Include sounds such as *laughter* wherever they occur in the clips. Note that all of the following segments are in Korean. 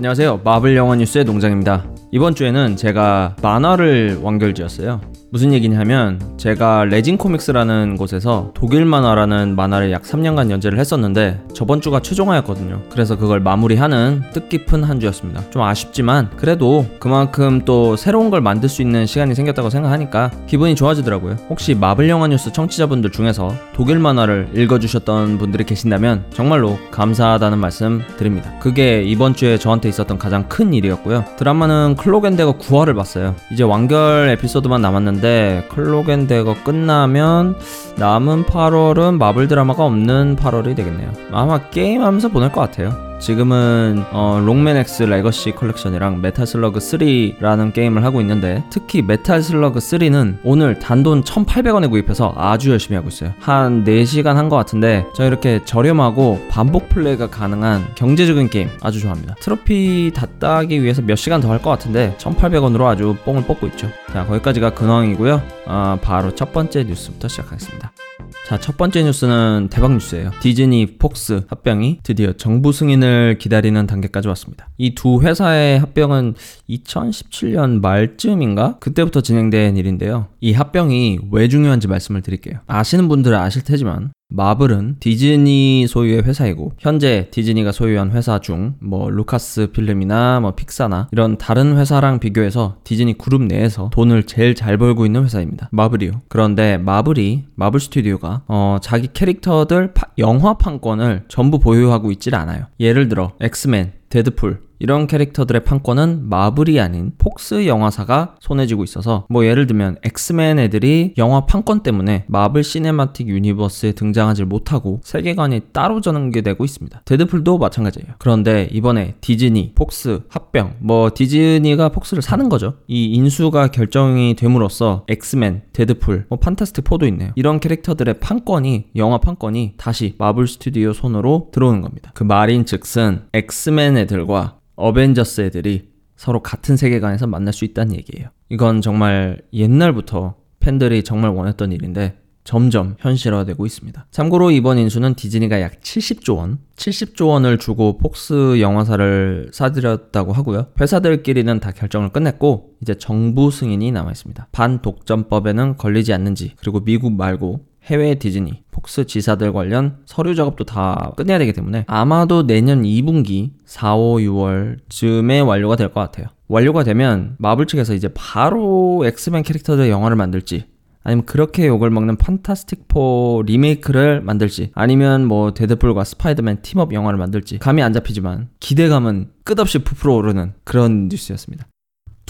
안녕하세요. 마블 영화 뉴스의 농장입니다. 이번 주에는 제가 만화를 완결지었어요. 무슨 얘기냐면 제가 레진 코믹스라는 곳에서 독일 만화라는 만화를 약 3년간 연재를 했었는데 저번 주가 최종화였거든요. 그래서 그걸 마무리하는 뜻깊은 한 주였습니다. 좀 아쉽지만 그래도 그만큼 또 새로운 걸 만들 수 있는 시간이 생겼다고 생각하니까 기분이 좋아지더라고요. 혹시 마블 영화 뉴스 청취자분들 중에서 독일 만화를 읽어주셨던 분들이 계신다면 정말로 감사하다는 말씀 드립니다. 그게 이번 주에 저한테 있었던 가장 큰 일이었고요. 드라마는 클로겐데거 9화를 봤어요. 이제 완결 에피소드만 남았는데 클로크 앤 대거 끝나면 남은 8월은 마블 드라마가 없는 8월이 되겠네요. 아마 게임하면서 보낼 것 같아요. 지금은 어, 록맨 X 레거시 컬렉션이랑 메탈 슬러그 3라는 게임을 하고 있는데 특히 메탈 슬러그 3는 오늘 단돈 1,800원에 구입해서 아주 열심히 하고 있어요. 한 4시간 한 것 같은데 저 이렇게 저렴하고 반복 플레이가 가능한 경제적인 게임 아주 좋아합니다. 트로피 다 따기 위해서 몇 시간 더 할 것 같은데 1,800원으로 아주 뽕을 뽑고 있죠. 자 거기까지가 근황이고요. 어, 바로 첫 번째 뉴스부터 시작하겠습니다. 자, 첫 번째 뉴스는 대박 뉴스예요. 디즈니, 폭스 합병이 드디어 정부 승인을 기다리는 단계까지 왔습니다. 이 두 회사의 합병은 2017년 말쯤인가? 그때부터 진행된 일인데요. 이 합병이 왜 중요한지 말씀을 드릴게요. 아시는 분들은 아실 테지만 마블은 디즈니 소유의 회사이고 현재 디즈니가 소유한 회사 중 뭐 루카스 필름이나 뭐 픽사나 이런 다른 회사랑 비교해서 디즈니 그룹 내에서 돈을 제일 잘 벌고 있는 회사입니다. 마블이요. 그런데 마블이 마블 스튜디오가 어 자기 캐릭터들 파, 영화 판권을 전부 보유하고 있질 않아요. 예를 들어 엑스맨, 데드풀 이런 캐릭터들의 판권은 마블이 아닌 폭스 영화사가 손에 쥐고 있어서 뭐 예를 들면 엑스맨 애들이 영화 판권 때문에 마블 시네마틱 유니버스에 등장하지 못하고 세계관이 따로 전개되고 있습니다. 데드풀도 마찬가지예요. 그런데 이번에 디즈니, 폭스, 합병 뭐 디즈니가 폭스를 사는 거죠. 이 인수가 결정이 됨으로써 엑스맨, 데드풀, 뭐 판타스틱 4도 있네요. 이런 캐릭터들의 판권이 영화 판권이 다시 마블 스튜디오 손으로 들어오는 겁니다. 그 말인 즉슨 엑스맨 애들과 어벤져스 애들이 서로 같은 세계관에서 만날 수 있다는 얘기예요. 이건 정말 옛날부터 팬들이 정말 원했던 일인데 점점 현실화되고 있습니다. 참고로 이번 인수는 디즈니가 약 70조 원, 70조 원을 주고 폭스 영화사를 사들였다고 하고요. 회사들끼리는 다 결정을 끝냈고 이제 정부 승인이 남아 있습니다. 반독점법에는 걸리지 않는지 그리고 미국 말고 해외 디즈니, 폭스 지사들 관련 서류 작업도 다 끝내야 되기 때문에 아마도 내년 2분기 4, 5, 6월 즈음에 완료가 될 것 같아요. 완료가 되면 마블 측에서 이제 바로 엑스맨 캐릭터들 영화를 만들지 아니면 그렇게 욕을 먹는 판타스틱 4 리메이크를 만들지 아니면 뭐 데드풀과 스파이더맨 team-up 영화를 만들지 감이 안 잡히지만 기대감은 끝없이 부풀어 오르는 그런 뉴스였습니다.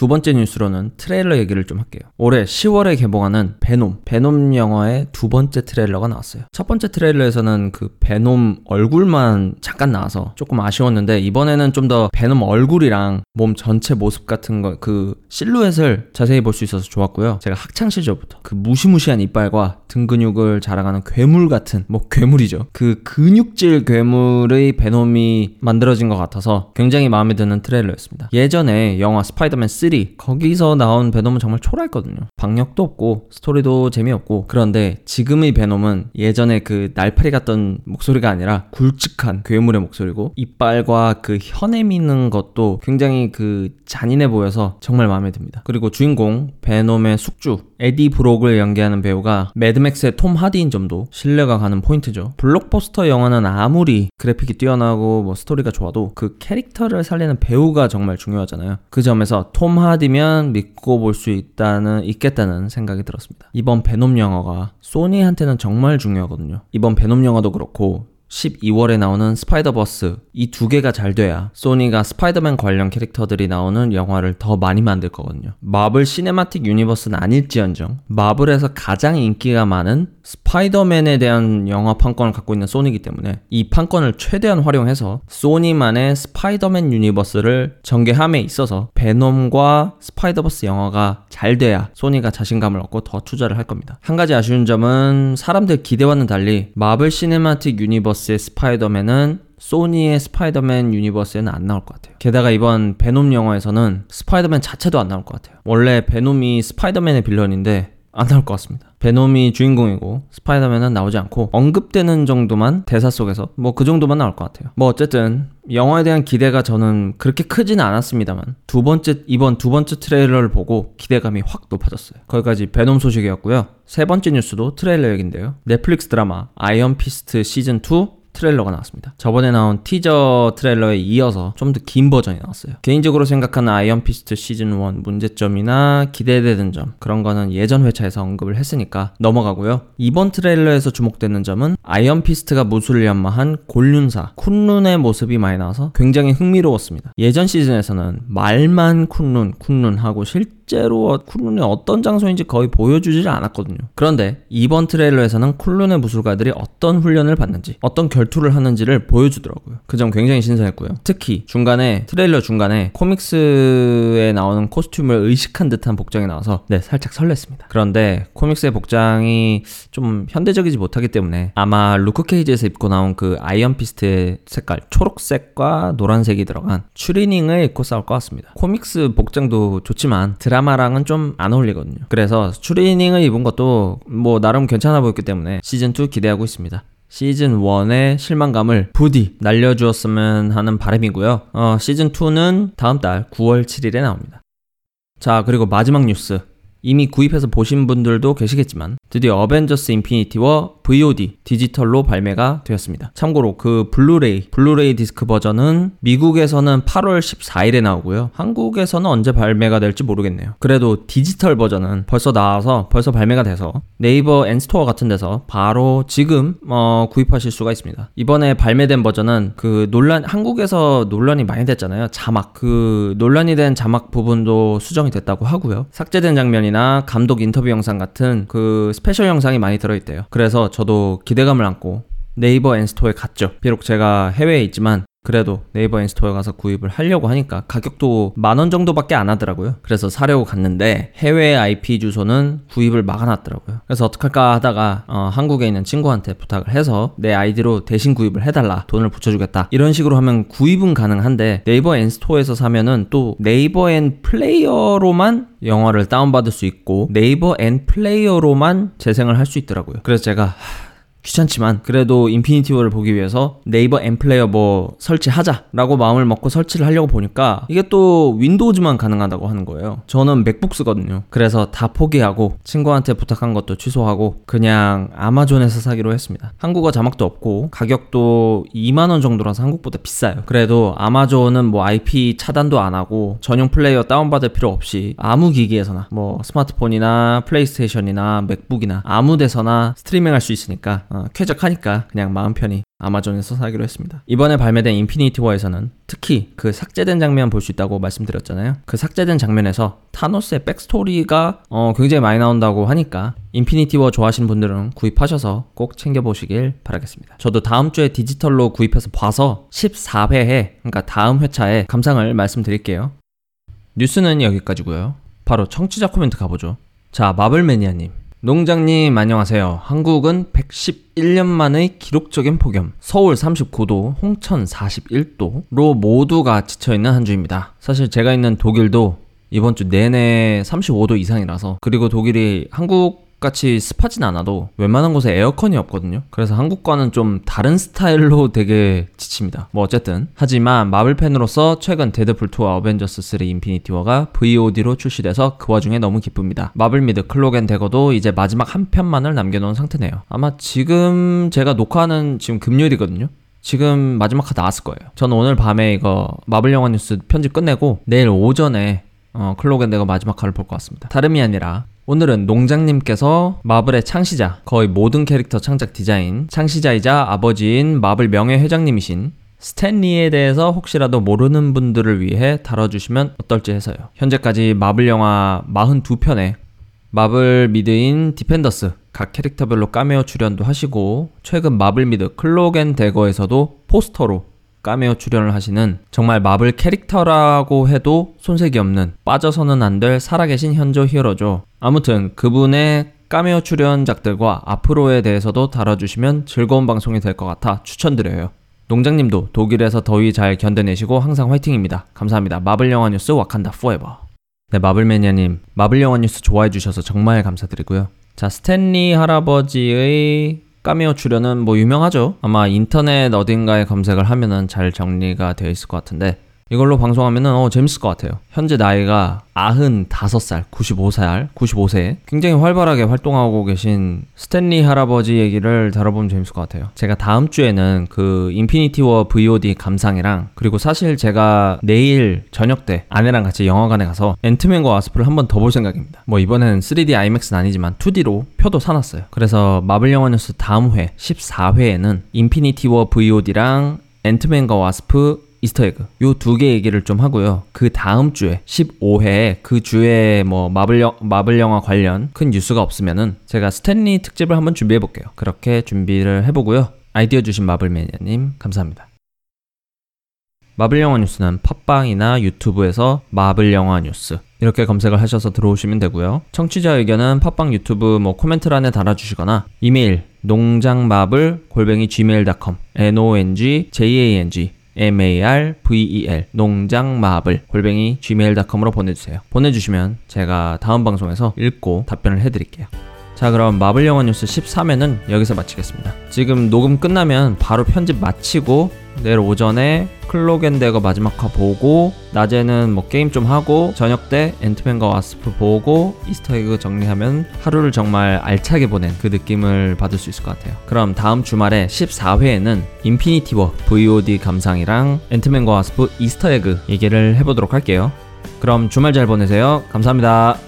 두 번째 뉴스로는 트레일러 얘기를 좀 할게요. 올해 10월에 개봉하는 베놈, 베놈 영화의 두 번째 트레일러가 나왔어요. 첫 번째 트레일러에서는 그 베놈 얼굴만 잠깐 나와서 조금 아쉬웠는데 이번에는 좀 더 베놈 얼굴이랑 몸 전체 모습 같은 거 그 실루엣을 자세히 볼 수 있어서 좋았고요. 제가 학창 시절부터 그 무시무시한 이빨과 등 근육을 자랑하는 괴물 같은 뭐 괴물이죠. 그 근육질 괴물의 베놈이 만들어진 것 같아서 굉장히 마음에 드는 트레일러였습니다. 예전에 영화 스파이더맨 3 거기서 나온 베놈은 정말 초라했거든요. 박력도 없고 스토리도 재미없고 그런데 지금의 베놈은 예전에 그 날파리 같던 목소리가 아니라 굵직한 괴물의 목소리고 이빨과 그 혀 내미는 것도 굉장히 그 잔인해 보여서 정말 마음에 듭니다. 그리고 주인공 베놈의 숙주 에디 브록을 연기하는 배우가 매드맥스의 톰 하디인 점도 신뢰가 가는 포인트죠. 블록버스터 영화는 아무리 그래픽이 뛰어나고 뭐 스토리가 좋아도 그 캐릭터를 살리는 배우가 정말 중요하잖아요. 그 점에서 톰 하디면 믿고 볼 수 있다는 있겠다는 생각이 들었습니다. 이번 베놈 영화가 소니한테는 정말 중요하거든요. 이번 베놈 영화도 그렇고 12월에 나오는 스파이더버스 이 두 개가 잘 돼야 소니가 스파이더맨 관련 캐릭터들이 나오는 영화를 더 많이 만들 거거든요. 마블 시네마틱 유니버스는 아닐지언정 마블에서 가장 인기가 많은 스파이더맨에 대한 영화 판권을 갖고 있는 소니이기 때문에 이 판권을 최대한 활용해서 소니만의 스파이더맨 유니버스를 전개함에 있어서 베놈과 스파이더버스 영화가 잘 돼야 소니가 자신감을 얻고 더 투자를 할 겁니다. 한 가지 아쉬운 점은 사람들 기대와는 달리 마블 시네마틱 유니버스의 스파이더맨은 소니의 스파이더맨 유니버스에는 안 나올 것 같아요. 게다가 이번 베놈 영화에서는 스파이더맨 자체도 안 나올 것 같아요. 원래 베놈이 스파이더맨의 villain인데 안 나올 것 같습니다. 베놈이 주인공이고 스파이더맨은 나오지 않고 언급되는 정도만 대사 속에서 뭐 그 정도만 나올 것 같아요. 뭐 어쨌든 영화에 대한 기대가 저는 그렇게 크지는 않았습니다만 두 번째 이번 두 번째 트레일러를 보고 기대감이 확 높아졌어요. 거기까지 베놈 소식이었고요. 세 번째 뉴스도 트레일러 얘긴데요. 넷플릭스 드라마 아이언 피스트 시즌 2 트레일러가 나왔습니다. 저번에 나온 티저 트레일러에 이어서 좀 더 긴 버전이 나왔어요. 개인적으로 생각하는 아이언 피스트 시즌 1 문제점이나 기대되는 점 그런 거는 예전 회차에서 언급을 했으니까 넘어가고요. 이번 트레일러에서 주목되는 점은 아이언 피스트가 무술을 연마한 곤륜사 쿤룬의 모습이 많이 나와서 굉장히 흥미로웠습니다. 예전 시즌에서는 말만 쿤룬 쿤룬 하고 실 실제로 쿤룬이 어떤 장소인지 거의 보여주질 않았거든요. 그런데 이번 트레일러에서는 쿤룬의 무술가들이 어떤 훈련을 받는지, 어떤 결투를 하는지를 보여주더라고요. 그 점 굉장히 신선했고요. 특히 중간에 트레일러 중간에 comics에 나오는 costume을 의식한 듯한 복장이 나와서 네 살짝 설렜습니다. 그런데 comics의 복장이 좀 현대적이지 못하기 때문에 아마 루크 케이지에서 입고 나온 그 아이언 피스트의 색깔 초록색과 노란색이 들어간 추리닝을 입고 싸울 것 같습니다. comics 복장도 좋지만 드라 드라마랑은 좀 안 어울리거든요. 그래서 추리닝을 입은 것도 뭐 나름 괜찮아 보였기 때문에 시즌2 기대하고 있습니다. 시즌 1의 실망감을 부디 날려주었으면 하는 바람이고요. 어, 시즌 2는 다음 달 9월 7일에 나옵니다. 자, 그리고 마지막 뉴스. 이미 구입해서 보신 분들도 계시겠지만 드디어 어벤져스 인피니티 워 VOD 디지털로 발매가 되었습니다. 참고로 그 블루레이, 블루레이 디스크 버전은 미국에서는 8월 14일에 나오고요. 한국에서는 언제 발매가 될지 모르겠네요. 그래도 디지털 버전은 벌써 나와서 벌써 발매가 돼서 네이버 N스토어 같은 데서 바로 지금 어, 구입하실 수가 있습니다. 이번에 발매된 버전은 그 논란 한국에서 논란이 많이 됐잖아요. 자막 그 논란이 된 자막 부분도 수정이 됐다고 하고요. 삭제된 장면이나 감독 인터뷰 영상 같은 그 스페셜 영상이 많이 들어있대요. 그래서 저도 기대감을 안고 네이버 N스토어에 갔죠. 비록 제가 해외에 있지만 그래도 네이버 N스토어에 가서 구입을 하려고 하니까 가격도 만 원 정도밖에 안 하더라고요. 그래서 사려고 갔는데 해외 IP 주소는 구입을 막아놨더라고요. 그래서 어떡할까 하다가 어, 한국에 있는 친구한테 부탁을 해서 내 아이디로 대신 구입을 해달라 돈을 붙여주겠다 이런 식으로 하면 구입은 가능한데 네이버 N스토어에서 사면은 또 네이버 N 플레이어로만 영화를 다운받을 수 있고 네이버 N 플레이어로만 재생을 할 수 있더라고요. 그래서 제가 귀찮지만 그래도 인피니티 워를 보기 위해서 네이버 N플레이어 뭐 설치하자라고 마음을 먹고 설치를 하려고 보니까 이게 또 윈도우즈만 가능하다고 하는 거예요. 저는 맥북 쓰거든요. 그래서 다 포기하고 친구한테 부탁한 것도 취소하고 그냥 아마존에서 사기로 했습니다. 한국어 자막도 없고 가격도 2만 원 정도라서 한국보다 비싸요. 그래도 아마존은 뭐 IP 차단도 안 하고 전용 플레이어 다운받을 필요 없이 아무 기기에서나 뭐 스마트폰이나 플레이스테이션이나 맥북이나 아무 데서나 스트리밍할 수 있으니까 어, 쾌적하니까 그냥 마음 편히 아마존에서 사기로 했습니다. 이번에 발매된 인피니티 워에서는 특히 그 삭제된 장면 볼 수 있다고 말씀드렸잖아요. 그 삭제된 장면에서 타노스의 backstory가 어, 굉장히 많이 나온다고 하니까 인피니티 워 좋아하시는 분들은 구입하셔서 꼭 챙겨보시길 바라겠습니다. 저도 다음 주에 디지털로 구입해서 봐서 14회에 그러니까 다음 회차에 감상을 말씀드릴게요. 뉴스는 여기까지고요. 바로 청취자 코멘트 가보죠. 자, 마블 매니아님. 농장님 안녕하세요. 한국은 111년 만의 기록적인 폭염, 서울 39도, 홍천 41도로 모두가 지쳐있는 한 주입니다. 사실 제가 있는 독일도 이번 주 내내 35도 이상이라서 그리고 독일이 한국 같이 습하진 않아도 웬만한 곳에 에어컨이 없거든요. 그래서 한국과는 좀 다른 스타일로 *laughs* 되게 지칩니다. 뭐 어쨌든 하지만 마블 팬으로서 최근 데드풀 2와 어벤져스 3 인피니티 워가 VOD로 출시돼서 그 와중에 너무 기쁩니다. 마블 미드 클록 앤 대거도 이제 마지막 한 편만을 남겨놓은 상태네요. 아마 지금 제가 녹화하는 지금 금요일이거든요. 지금 마지막 화 나왔을 거예요. 저는 오늘 밤에 이거 마블 영화 뉴스 편집 끝내고 내일 오전에 어, 클록 앤 대거 마지막 화를 볼 것 같습니다. 다름이 아니라 오늘은 농장님께서 마블의 창시자, 거의 모든 캐릭터 창작 디자인, 창시자이자 아버지인 마블 명예회장님이신 스탠리에 대해서 혹시라도 모르는 분들을 위해 다뤄주시면 어떨지 해서요. 현재까지 마블 영화 42편에 마블 미드인 디펜더스 각 캐릭터별로 까메오 출연도 하시고 최근 마블 미드 클록 앤 대거에서도 포스터로 까메오 출연을 하시는 정말 마블 캐릭터라고 해도 손색이 없는 빠져서는 안 될 살아계신 현존 히어로죠. 아무튼 그분의 까메오 출연작들과 앞으로에 대해서도 다뤄주시면 즐거운 방송이 될 것 같아 추천드려요. 농장님도 독일에서 더위 잘 견뎌내시고 항상 화이팅입니다. 감사합니다. 마블 영화 뉴스 와칸다 포에버. 네, 마블 매니아님, 마블 영화 뉴스 좋아해 주셔서 정말 감사드리고요. 자, 스탠리 할아버지의 까메오 출연은 뭐 유명하죠. 아마 인터넷 어딘가에 검색을 하면은 잘 정리가 되어 있을 것 같은데 이걸로 방송하면은 어 재밌을 것 같아요. 현재 나이가 95살, 95살, 95세 굉장히 활발하게 활동하고 계신 스탠리 할아버지 얘기를 다뤄보면 재밌을 것 같아요. 제가 다음 주에는 그 인피니티 워 VOD 감상이랑 그리고 사실 제가 내일 저녁 때 아내랑 같이 영화관에 가서 앤트맨과 와스프를 한 번 더 볼 생각입니다. 뭐 이번에는 3D IMAX는 아니지만 2D로 표도 사놨어요. 그래서 마블 영화 뉴스 다음 회 14회에는 인피니티 워 VOD랑 앤트맨과 와스프 Easter egg 요 두 개 얘기를 좀 하고요. 그 다음 주에 15회에 그 주에 뭐 마블 영 마블 영화 관련 큰 뉴스가 없으면은 제가 스탠리 특집을 한번 준비해 볼게요. 그렇게 준비를 해보고요. 아이디어 주신 마블 매니아님 감사합니다. 마블 영화 뉴스는 팟빵이나 유튜브에서 마블 영화 뉴스 이렇게 검색을 하셔서 들어오시면 되고요. 청취자 의견은 팟빵 유튜브 뭐 코멘트란에 달아주시거나 이메일 농장마블 골뱅이 gmail.com n o n g j a n g marvel 농장마블 골뱅이 gmail.com으로 보내주세요. 보내주시면 제가 다음 방송에서 읽고 답변을 해드릴게요. 자 그럼 마블 영화 뉴스 13회는 여기서 마치겠습니다. 지금 녹음 끝나면 바로 편집 마치고 내일 오전에 Cloak and Dagger 마지막 화 보고 낮에는 뭐 게임 좀 하고 저녁 때 앤트맨과 와스프 보고 Easter egg 정리하면 하루를 정말 알차게 보낸 그 느낌을 받을 수 있을 것 같아요. 그럼 다음 주말에 14회에는 인피니티 워 VOD 감상이랑 앤트맨과 와스프 Easter egg 얘기를 해보도록 할게요. 그럼 주말 잘 보내세요. 감사합니다.